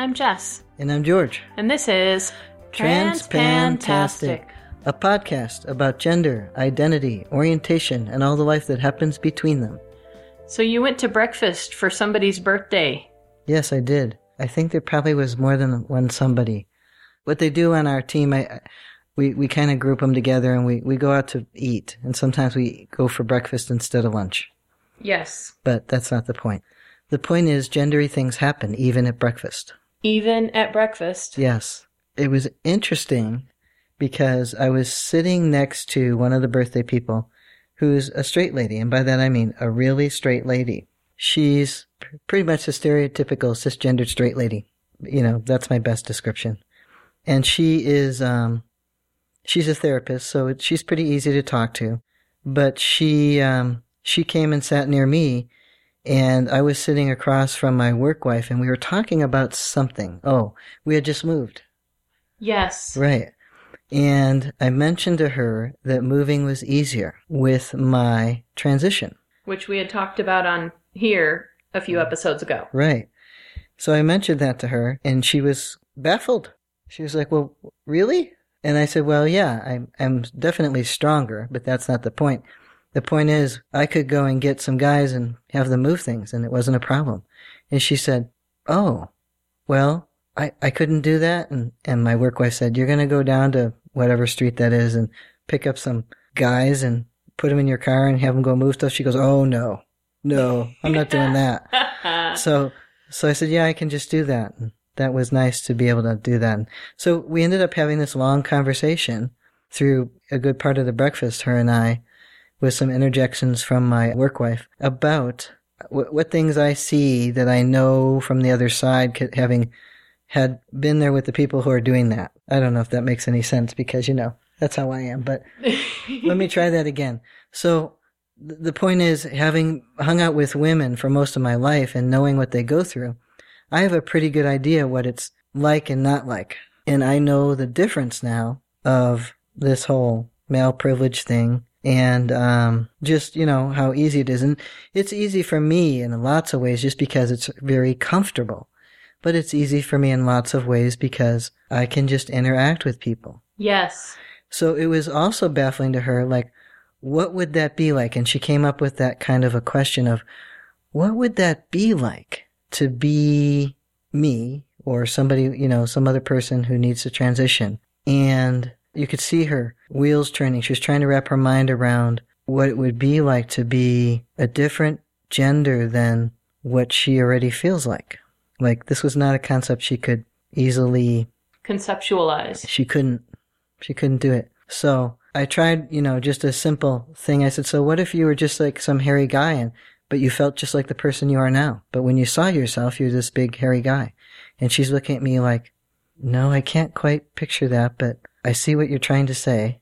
I'm Jess, And I'm George. and this is Transpantastic, a podcast about gender, identity, orientation, and all the life that happens between them. So you went to breakfast for somebody's birthday. Yes, I did. I think there probably was more than one somebody. What they do on our team, I, we, we kind of group them together and we, we go out to eat. And sometimes we go for breakfast instead of lunch. Yes. But that's not the point. The point is, gendery things happen even at breakfast. Even at breakfast. Yes. It was interesting because I was sitting next to one of the birthday people who's a straight lady. And by that I mean a really straight lady. She's pretty much a stereotypical cisgendered straight lady. You know, that's my best description. And she is, um, she's a therapist, so she's pretty easy to talk to. But she, um, she came and sat near me and I was sitting across from my work wife and we were talking about something. Oh, we had just moved. Yes. Right. And I mentioned to her that moving was easier with my transition. Which we had talked about on here a few mm-hmm. episodes ago. Right. So I mentioned that to her and she was baffled. She was like, well, really? And I said, well, yeah, I'm, I'm definitely stronger, but that's not the point. The point is I could go and get some guys and have them move things and it wasn't a problem. And she said, oh, well, I, I couldn't do that. And, and my work wife said, you're going to go down to whatever street that is and pick up some guys and put them in your car and have them go move stuff. She goes, oh no, no, I'm not doing that. So, so I said, yeah, I can just do that. And that was nice to be able to do that. And so we ended up having this long conversation through a good part of the breakfast, her and I, with some interjections from my work wife about what, what things I see that I know from the other side, having had been there with the people who are doing that. I don't know if that makes any sense because, you know, that's how I am, but let me try that again. So th- the point is having hung out with women for most of my life and knowing what they go through, I have a pretty good idea what it's like and not like. And I know the difference now of this whole male privilege thing and um, just, you know, how easy it is. And it's easy for me in lots of ways just because it's very comfortable. But it's easy for me in lots of ways because I can just interact with people. yes. So it was also baffling to her, like, what would that be like? And she came up with that kind of a question of, what would that be like to be me or somebody, you know, some other person who needs to transition? And you could see her wheels turning. She was trying to wrap her mind around what it would be like to be a different gender than what she already feels like. Like, this was not a concept she could easily Conceptualize. she couldn't she couldn't do it so i tried you know just a simple thing i said so what if you were just like some hairy guy and but you felt just like the person you are now but when you saw yourself you're this big hairy guy and she's looking at me like no i can't quite picture that but i see what you're trying to say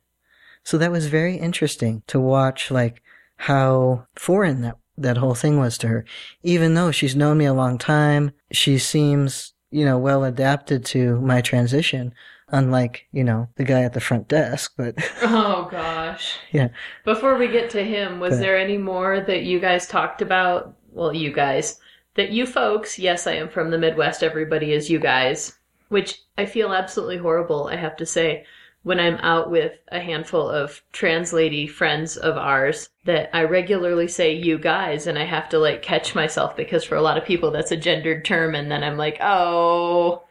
so that was very interesting to watch like how foreign that that whole thing was to her even though she's known me a long time she seems you know well adapted to my transition unlike you know the guy at the front desk but Oh gosh. yeah Before we get to him, was Okay. there any more that you guys talked about? Well, you guys. That you folks, yes, I am from the Midwest, everybody is you guys. Which I feel absolutely horrible, I have to say, when I'm out with a handful of trans lady friends of ours that I regularly say you guys and I have to like catch myself because for a lot of people that's a gendered term and then I'm like, oh,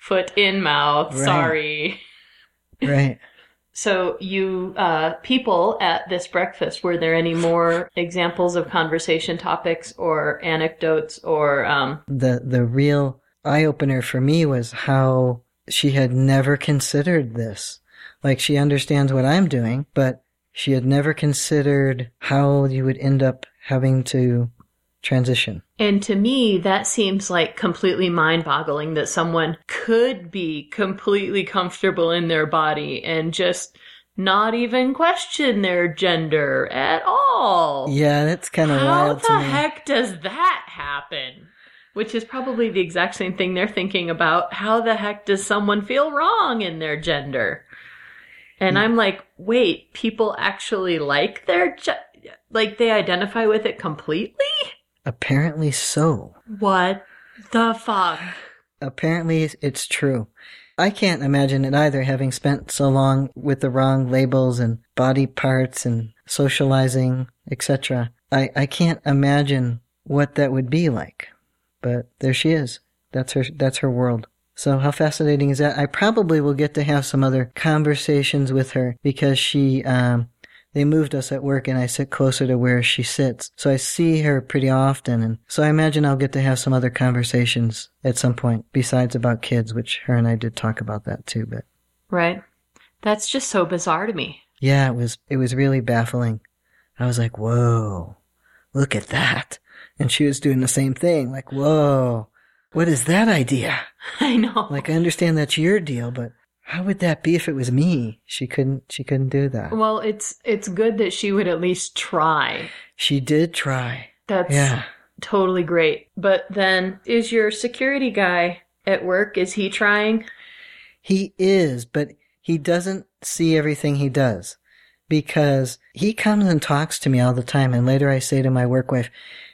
foot in mouth, Right. sorry. right So, you uh, people at this breakfast, were there any more examples of conversation topics or anecdotes or um, the the real eye opener for me was how she had never considered this. Like she understands what I'm doing, but she had never considered how you would end up having to transition. And to me, that seems like completely mind boggling that someone could be completely comfortable in their body and just not even question their gender at all. Yeah, that's kind of How wild the to me. heck does that happen? Which is probably the exact same thing they're thinking about. How the heck does someone feel wrong in their gender? And Hmm. I'm like, wait, people actually like their ge- like they identify with it completely? Apparently so. What the fuck? apparently it's true. I can't imagine it either, having spent so long with the wrong labels and body parts and socializing, etc. I, I can't imagine what that would be like. But there she is. That's her, that's her world. So how fascinating is that? I probably will get to have some other conversations with her because she, um, they moved us at work and I sit closer to where she sits. So I see her pretty often. And so I imagine I'll get to have some other conversations at some point besides about kids, which her and I did talk about that too, but. Right. That's just so bizarre to me. Yeah, it was, it was really baffling. I was like, whoa, look at that. And she was doing the same thing. Like, whoa, what is that idea? I know. Like, I understand that's your deal, but how would that be if it was me? She couldn't, she couldn't do that. Well, it's, it's good that she would at least try. She did try. That's Yeah. totally great. But then, is your security guy at work, is he trying? He is, but he doesn't see everything he does because he comes and talks to me all the time. And later I say to my work wife,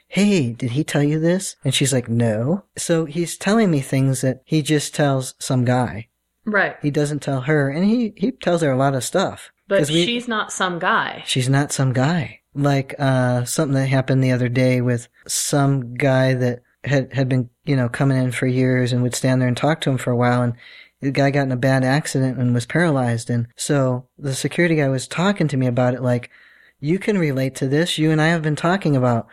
Hey, did he tell you this? And she's like, no. So he's telling me things that he just tells some guy. Right. He doesn't tell her and he, he tells her a lot of stuff. But we- she's not some guy. She's not some guy. Like, uh, something that happened the other day with some guy that had, had been, you know, coming in for years and would stand there and talk to him for a while. And the guy got in a bad accident and was paralyzed. And so the security guy was talking to me about it like, you can relate to this. You and I have been talking about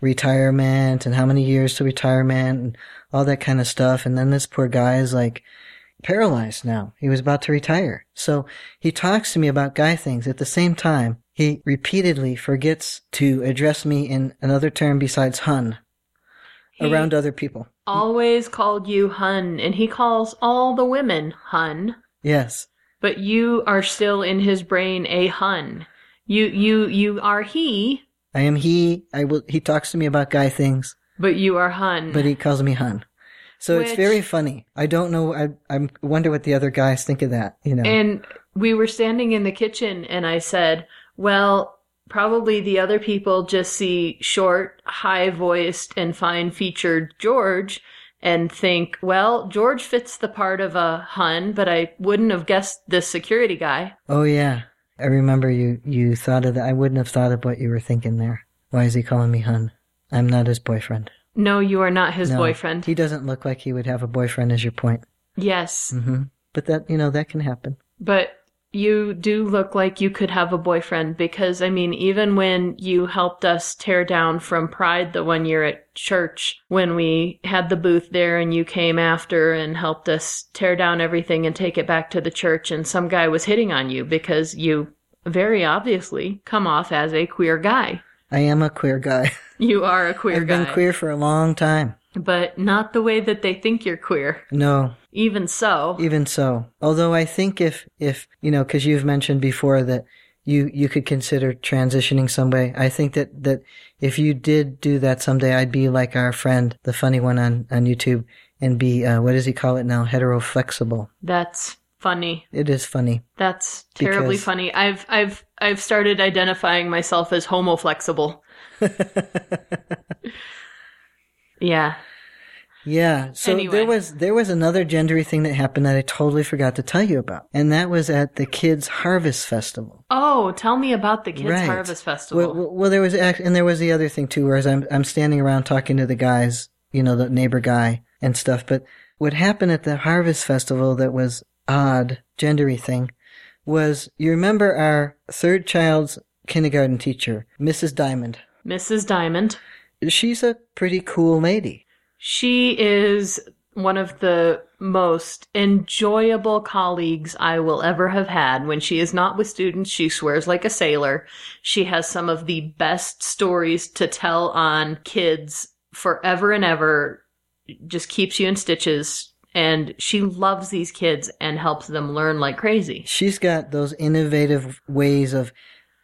retirement and how many years to retirement and all that kind of stuff. And then this poor guy is like paralyzed now. He was about to retire. So he talks to me about guy things. At the same time, he repeatedly forgets to address me in another term besides hun He around other people. always called you hun, and he calls all the women hun. Yes. But you are still in his brain a hun. You you you are he, I am he. I will, he talks to me about guy things, but you are hun. but he calls me hun. So it's very funny. I don't know. I, I wonder what the other guys think of that, you know. And we were standing in the kitchen, and I said, Well, probably the other people just see short, high voiced, and fine featured George and think, Well, George fits the part of a Hun, but I wouldn't have guessed this security guy. oh yeah. I remember you, you thought of that. I wouldn't have thought of what you were thinking there. Why is he calling me hun? I'm not his boyfriend. No, you are not his No, boyfriend. He doesn't look like he would have a boyfriend is your point. yes, Mm-hmm. But that, you know, that can happen. but you do look like you could have a boyfriend because, I mean, even when you helped us tear down from Pride the one year at church, when we had the booth there and you came after and helped us tear down everything and take it back to the church, and some guy was hitting on you because you very obviously come off as a queer guy. I am a queer guy. You are a queer I've guy. been queer for a long time. But not the way that they think you're queer. No, Even so. even so. Although I think if, if, you know, cause you've mentioned before that you, you could consider transitioning some way. I think that, that if you did do that someday, I'd be like our friend, the funny one on, on YouTube and be, uh, what does he call it now? Heteroflexible. That's funny. It is funny. That's terribly Because- funny. I've I've I've started identifying myself as homoflexible. Yeah. Yeah. So Anyway. there was there was another gendery thing that happened that I totally forgot to tell you about, and that was at the Kids Harvest Festival. Oh, tell me about the Kids Right. Harvest Festival. Well, well, there was and there was the other thing too, whereas I'm I'm standing around talking to the guys, you know, the neighbor guy and stuff. But what happened at the Harvest Festival that was odd, gendery thing, was you remember our third child's kindergarten teacher, Mrs. Diamond. Mrs. Diamond. She's a pretty cool lady. She is one of the most enjoyable colleagues I will ever have had. When she is not with students, she swears like a sailor. She has some of the best stories to tell on kids forever and ever. Just keeps you in stitches. And she loves these kids and helps them learn like crazy. she's got those innovative ways of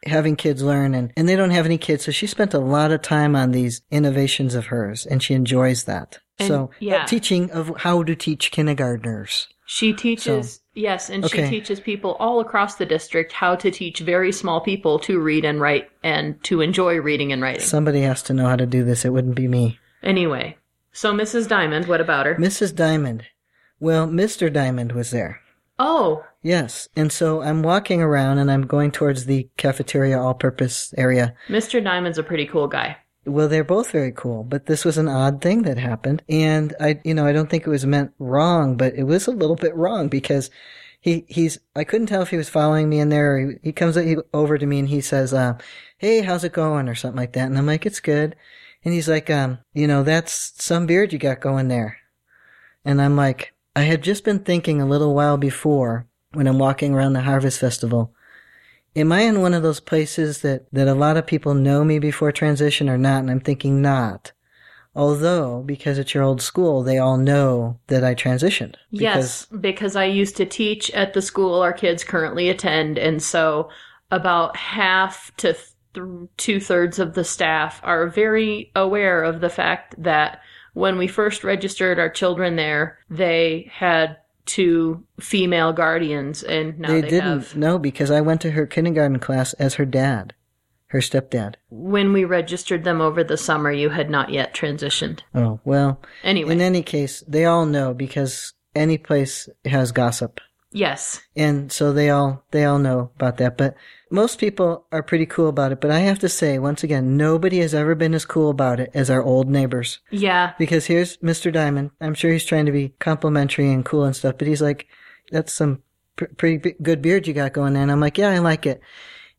having kids learn and, and they don't have any kids so she spent a lot of time on these innovations of hers and she enjoys that And, so yeah. Uh, teaching of how to teach kindergartners She teaches, yes, and Okay. she teaches people all across the district how to teach very small people to read and write and to enjoy reading and writing. somebody has to know how to do this it wouldn't be me Anyway, so Mrs. Diamond, what about her? mrs diamond Well, Mr. Diamond was there. Oh, Yes. And so I'm walking around and I'm going towards the cafeteria all purpose area. Mr. Diamond's a pretty cool guy. Well, they're both very cool, but this was an odd thing that happened. And I, you know, I don't think it was meant wrong, but it was a little bit wrong because he, he's, I couldn't tell if he was following me in there or he, he comes over to me and he says, uh, Hey, how's it going? Or something like that. And I'm like, it's good. And he's like, um, you know, that's some beard you got going there. And I'm like, I had just been thinking a little while before when I'm walking around the Harvest Festival. Am I in one of those places that, that a lot of people know me before transition or not? And I'm thinking not. Although, because it's your old school, they all know that I transitioned. Yes, because I used to teach at the school our kids currently attend, and so about half to th- two thirds of the staff are very aware of the fact that when we first registered our children there, they had two female guardians, and now they, they, didn't have. know because I went to her kindergarten class as her dad, her stepdad. When we registered them over the summer, you had not yet transitioned. Oh, well, Anyway, in any case, they all know because any place has gossip. Yes, and so they all they all know about that. But most people are pretty cool about it. But i have to say once again nobody has ever been as cool about it as our old neighbors. Yeah, because here's mr diamond. I'm sure he's trying to be complimentary and cool and stuff but he's like that's some pr- pretty b- good beard you got going there and i'm like yeah i like it.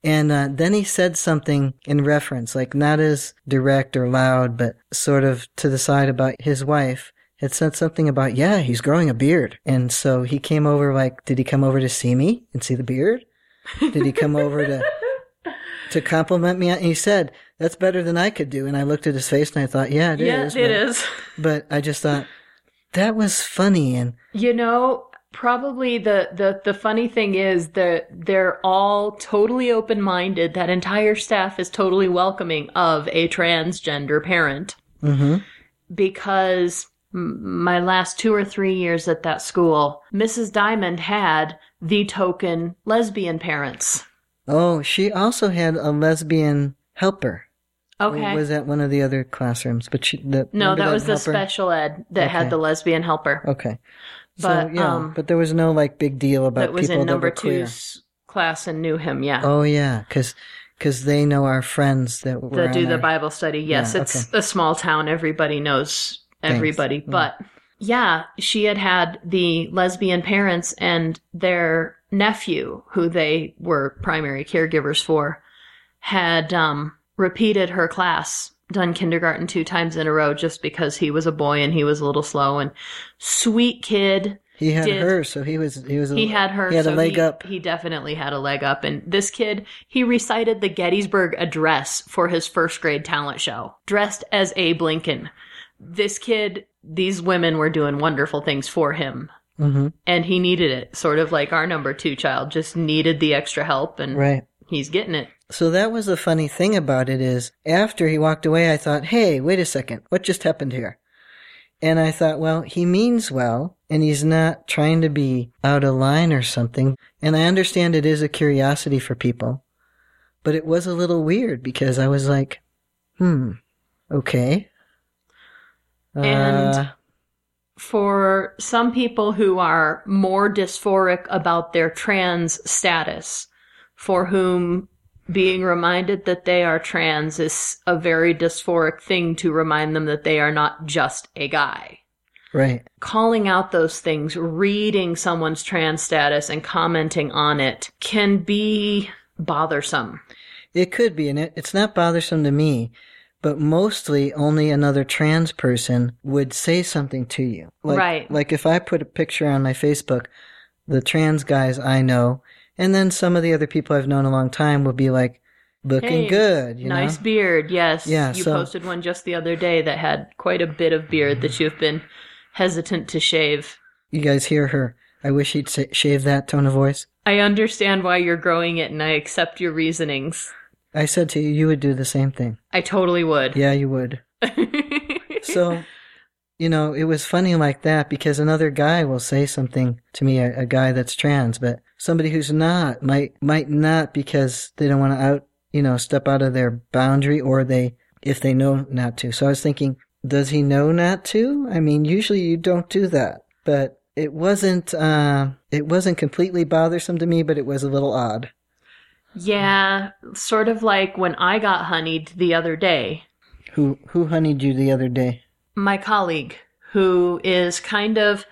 And uh, then he said something in reference like not as direct or loud but sort of to the side about his wife had said something about, yeah, he's growing a beard. And so he came over like, did he come over to see me and see the beard? Did he come over to, to compliment me? And he said, that's better than I could do. And I looked at his face and I thought, yeah, it is. yeah, it but, is. But I just thought, that was funny. And You know, probably the, the, the funny thing is that they're all totally open minded. That entire staff is totally welcoming of a transgender parent hmm because my last two or three years at that school, Mrs. Diamond had the token lesbian parents. oh, she also had a lesbian helper. Or Okay. Was that one of the other classrooms? But she, the, no, remember that was the special ed that Okay. had the lesbian helper. Okay. So, But, yeah, um, but there was no like big deal about people that was people in that number two's class and knew him. Yeah. Oh yeah, because because they know our friends that were that do the our- Bible study. Yes, Yeah, it's a small town. Everybody knows everybody. Mm. But yeah, she had had the lesbian parents and their nephew, who they were primary caregivers for, had um, repeated her class, done kindergarten two times in a row just because he was a boy and he was a little slow and sweet kid. He had did- her, so he was he was. A, He had her. He had so a leg he, up. He definitely had a leg up. And this kid, he recited the Gettysburg Address for his first grade talent show, dressed as Abe Lincoln. This kid, these women were doing wonderful things for him. hmm And he needed it, sort of like our number two child, just needed the extra help, and Right. he's getting it. So that was the funny thing about it is after he walked away, I thought, hey, wait a second, what just happened here? And I thought, well, he means well, and he's not trying to be out of line or something. And I understand it is a curiosity for people, but it was a little weird because I was like, hmm, okay. And- Uh, For some people who are more dysphoric about their trans status, for whom being reminded that they are trans is a very dysphoric thing to remind them that they are not just a guy. right. Calling out those things, reading someone's trans status and commenting on it can be bothersome. It could be, and it, it's not bothersome to me, but mostly only another trans person would say something to you. Like, Right. Like if I put a picture on my Facebook, the trans guys I know, and then some of the other people I've known a long time would be like, looking Hey, good, you nice know? beard, yes. Yeah, You so- posted one just the other day that had quite a bit of beard that you've been hesitant to shave. You guys hear her. I wish he'd say, shave that tone of voice. I understand why you're growing it and I accept your reasonings. I said to you, you would do the same thing. I totally would. Yeah, you would. So, you know, it was funny like that because another guy will say something to me, a, a guy that's trans, but somebody who's not might might not because they don't want to out, you know, step out of their boundary or they if they know not to. So I was thinking, does he know not to? I mean, usually you don't do that, but it wasn't uh, it wasn't completely bothersome to me, but it was a little odd. Yeah, sort of like when I got honeyed the other day. Who who honeyed you the other day? My colleague, who is kind of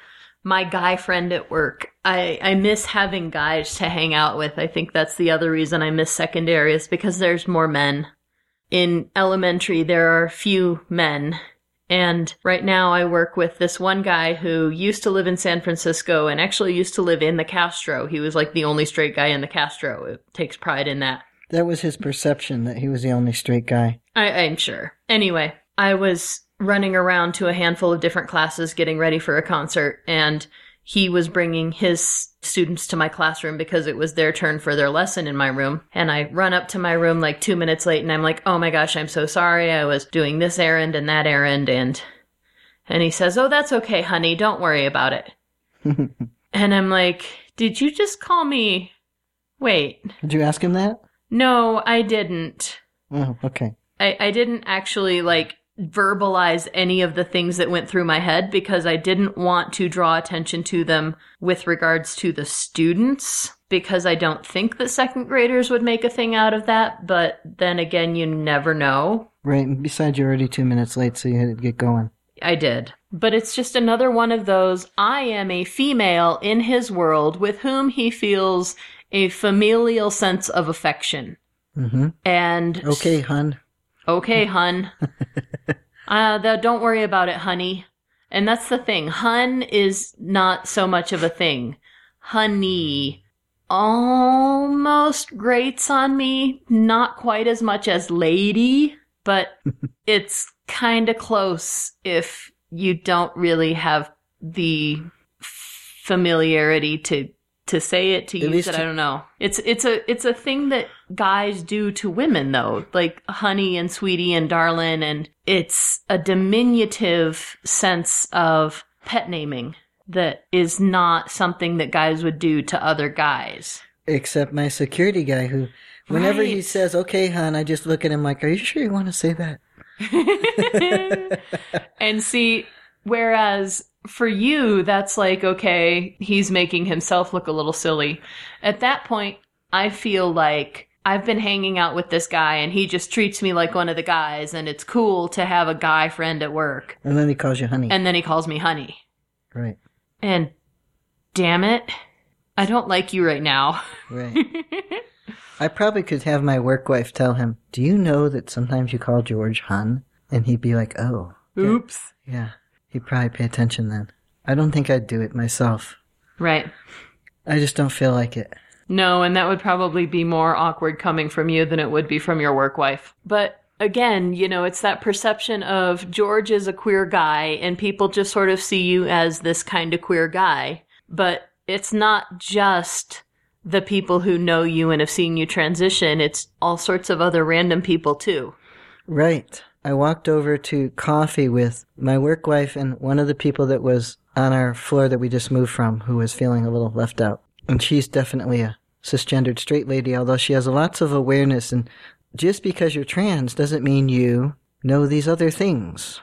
my guy friend at work. I, I miss having guys to hang out with. I think that's the other reason I miss secondary is because there's more men. In elementary, there are few men. And right now I work with this one guy who used to live in San Francisco and actually used to live in the Castro. He was like the only straight guy in the Castro. It takes pride in that. That was his perception that he was the only straight guy. I, I'm sure. Anyway, I was running around to a handful of different classes getting ready for a concert and he was bringing his students to my classroom because it was their turn for their lesson in my room. And I run up to my room like two minutes late and I'm like, oh my gosh, I'm so sorry. I was doing this errand and that errand. And, and he says, oh, that's okay, honey. Don't worry about it. and I'm like, did you just call me? Wait. Did you ask him that? No, I didn't. Oh, okay. I, I didn't actually like verbalize any of the things that went through my head because I didn't want to draw attention to them with regards to the students because I don't think that second graders would make a thing out of that. But then again, you never know. Right. And besides, you're already two minutes late, so you had to get going. I did. But it's just another one of those I am a female in his world with whom he feels a familial sense of affection. Mm-hmm. And Okay, hun. Okay, hun. uh, the, don't worry about it, honey. And that's the thing. Hun is not so much of a thing. Honey almost grates on me. Not quite as much as lady, but it's kind of close if you don't really have the familiarity to to say it to At use it. to- I don't know. It's it's a it's a thing that guys do to women though, like honey and sweetie and darling, and it's a diminutive sense of pet naming that is not something that guys would do to other guys. Except my security guy, who, whenever he says, okay, hon," I just look at him like, are you sure you want to say that? and see, whereas for you, that's like, okay, he's making himself look a little silly. At that point, I feel like I've been hanging out with this guy and he just treats me like one of the guys and it's cool to have a guy friend at work. And then he calls you honey. And then he calls me honey. right. And damn it, I don't like you right now. Right. I probably could have my work wife tell him, do you know that sometimes you call George hun? And he'd be like, oh. Oops. Yeah. He'd probably pay attention then. I don't think I'd do it myself. Right. I just don't feel like it. No, and that would probably be more awkward coming from you than it would be from your work wife. But again, you know, it's that perception of George is a queer guy and people just sort of see you as this kind of queer guy. But it's not just the people who know you and have seen you transition, it's all sorts of other random people too. Right. I walked over to coffee with my work wife and one of the people that was on our floor that we just moved from who was feeling a little left out. And she's definitely a cisgendered straight lady, although she has lots of awareness. And just because you're trans doesn't mean you know these other things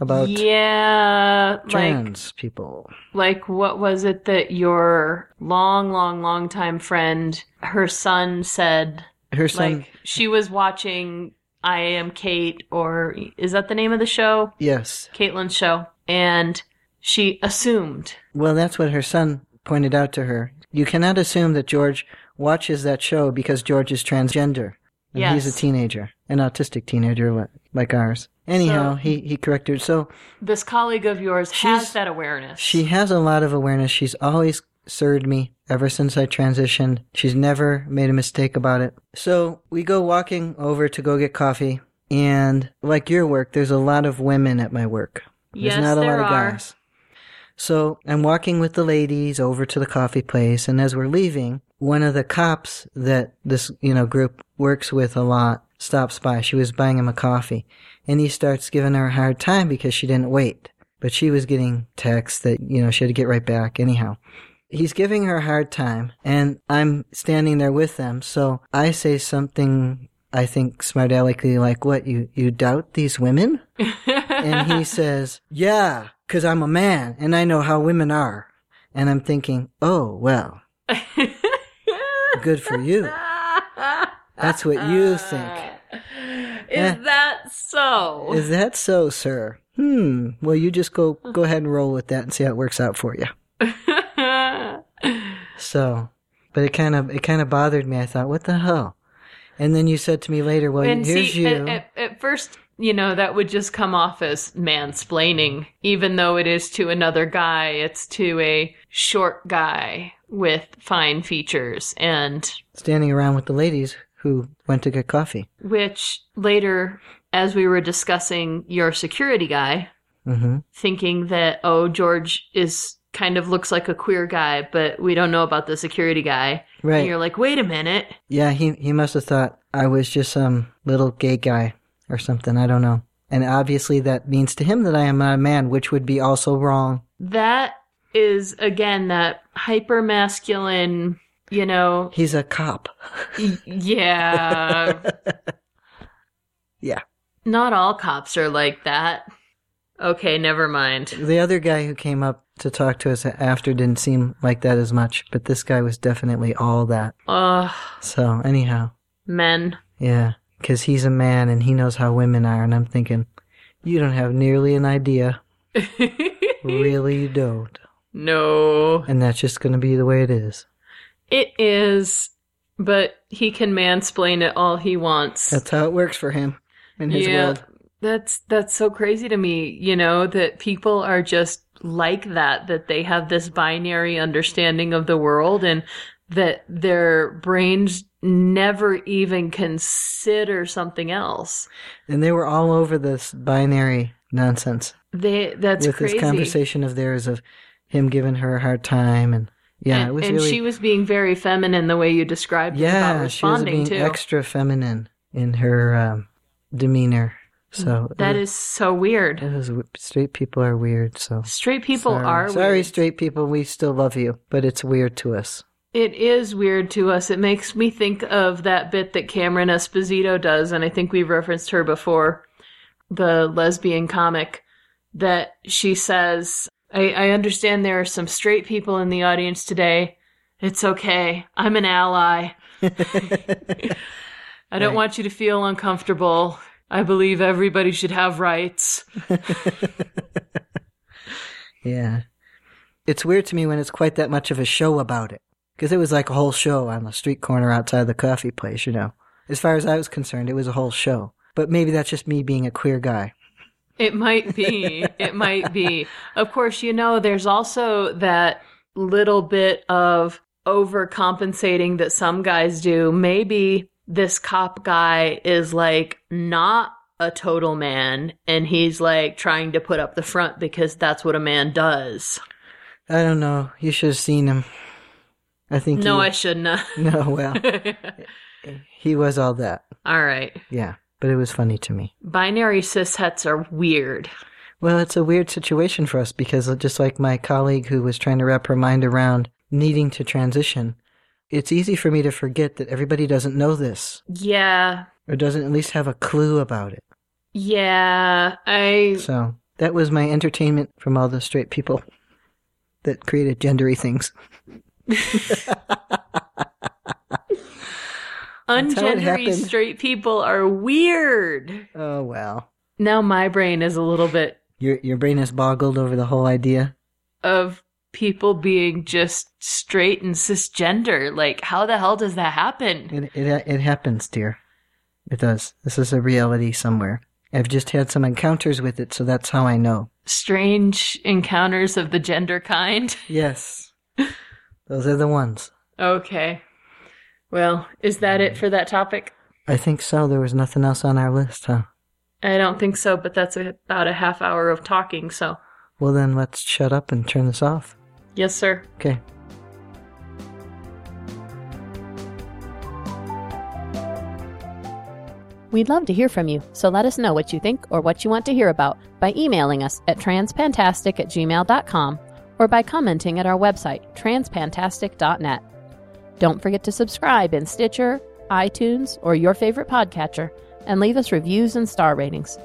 about yeah, like trans people. like what was it that your long, long, long time friend, her son said Her son, like she was watching I Am Cait, or is that the name of the show? yes. Caitlyn's show. And she assumed. Well, that's what her son pointed out to her. You cannot assume that George watches that show because George is transgender. And he's a teenager, an autistic teenager li- like ours. Anyhow, So- he, he corrected. So This colleague of yours has that awareness. she has a lot of awareness. She's always served me ever since I transitioned. She's never made a mistake about it. So we go walking over to go get coffee. And like your work, there's a lot of women at my work. There's Yes, not a there lot of are. guys. So I'm walking with the ladies over to the coffee place, and as we're leaving, one of the cops that this you know group works with a lot stops by. She was buying him a coffee, and he starts giving her a hard time because she didn't wait. But she was getting texts that you know she had to get right back. Anyhow, he's giving her a hard time, and I'm standing there with them. So I say something. I think smart aleckly like, "What you you doubt these women?" and he says, "Yeah, because I'm a man and I know how women are." And I'm thinking, oh, well, good for you. That's what you think. Is Eh. that so? Is that so, sir? Hmm. Well, you just go go ahead and roll with that and see how it works out for you. So, but it kind of it kind of bothered me. I thought, what the hell? And then you said to me later, well, and here's see, you. At, at, at first, you know, that would just come off as mansplaining, even though it is to another guy. It's to a short guy with fine features, and standing around with the ladies who went to get coffee. which later, as we were discussing your security guy, hmm thinking that oh, George is kind of looks like a queer guy, but we don't know about the security guy. And Right. you're like, wait a minute. Yeah, he he must have thought I was just some little gay guy or something. I don't know. And obviously that means to him that I am not a man, which would be also wrong. That is again that hyper masculine, you know, He's a cop. yeah. Yeah. Not all cops are like that. Okay, never mind. The other guy who came up to talk to us after didn't seem like that as much, but this guy was definitely all that. Ugh, So anyhow, men. yeah, because he's a man and he knows how women are, and I'm thinking, you don't have nearly an idea. really, you don't. no. And that's just going to be the way it is. It is, but he can mansplain it all he wants. That's how it works for him in his world. That's that's so crazy to me, you know, that people are just like that that they have this binary understanding of the world and that their brains never even consider something else. And they were all over this binary nonsense They that's with crazy. this conversation of theirs of him giving her a hard time and yeah, and it was and really she was being very feminine the way you described yeah, she was being to. extra feminine in her um, demeanor. So mm-hmm. that it, is so weird. was, straight people are weird. So Straight people sorry. are sorry, weird. straight people. We still love you, but it's weird to us. It is weird to us. It makes me think of that bit that Cameron Esposito does, and I think we've referenced her before, the lesbian comic, that she says, I, I understand there are some straight people in the audience today. It's okay. I'm an ally. I don't Right. want you to feel uncomfortable. I believe everybody should have rights. Yeah. It's weird to me when it's quite that much of a show about it. Because it was like a whole show on the street corner outside the coffee place, you know. As far as I was concerned, it was a whole show. But maybe that's just me being a queer guy. It might be. it might be. Of course, you know, there's also that little bit of overcompensating that some guys do. Maybe this cop guy is like not a total man and he's like trying to put up the front because that's what a man does. I don't know. You should have seen him. I think No, he, I shouldn't have. No, well, he was all that. All right. Yeah. But it was funny to me. Binary cishets are weird. Well, it's a weird situation for us because just like my colleague who was trying to wrap her mind around needing to transition, it's easy for me to forget that everybody doesn't know this Yeah. or doesn't at least have a clue about it. Yeah. I So that was my entertainment from all the straight people that created gendery things. ungendery straight people are weird. Oh well. Now my brain is a little bit Your your brain is boggled over the whole idea. of people being just straight and cisgender. Like, how the hell does that happen? It it it happens, dear. It does. This is a reality somewhere. I've just had some encounters with it, so that's how I know. Strange encounters of the gender kind. Yes. Those are the ones. Okay. Well, is that it for that topic? I think so. There was nothing else on our list, huh? I don't think so, but that's about a half hour of talking, so. Well, then let's shut up and turn this off. Yes, sir. Okay. We'd love to hear from you, so let us know what you think or what you want to hear about by emailing us at transpantastic at gmail.com or by commenting at our website, transpantastic.net. Don't forget to subscribe in Stitcher, iTunes, or your favorite podcatcher, and leave us reviews and star ratings.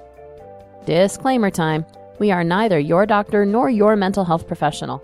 Disclaimer time we are neither your doctor nor your mental health professional.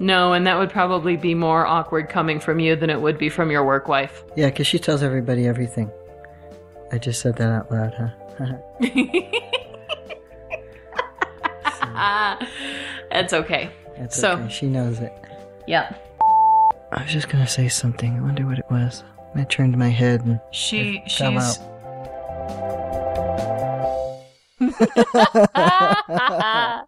No, and that would probably be more awkward coming from you than it would be from your work wife. Yeah, because she tells everybody everything. I just said that out loud, huh? That's okay. That's So- okay. She knows it. Yeah. I was just gonna say something. I wonder what it was. I turned my head and She she's out.